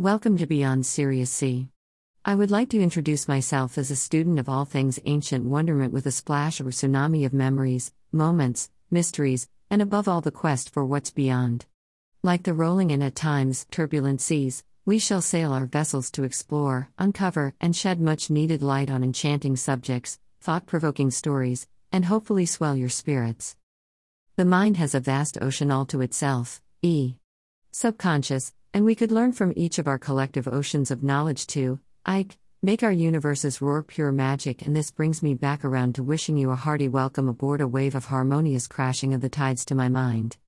Welcome to Beyond Sirius Sea. I would like to introduce myself as a student of all things ancient wonderment with a splash or tsunami of memories, moments, mysteries, and above all the quest for what's beyond. Like the rolling and at times turbulent seas, we shall sail our vessels to explore, uncover, and shed much needed light on enchanting subjects, thought provoking stories, and hopefully swell your spirits. The mind has a vast ocean all to itself, e. Subconscious, and we could learn from each of our collective oceans of knowledge to, Ike, make our universes roar pure magic. And this brings me back around to wishing you a hearty welcome aboard a wave of harmonious crashing of the tides to my mind.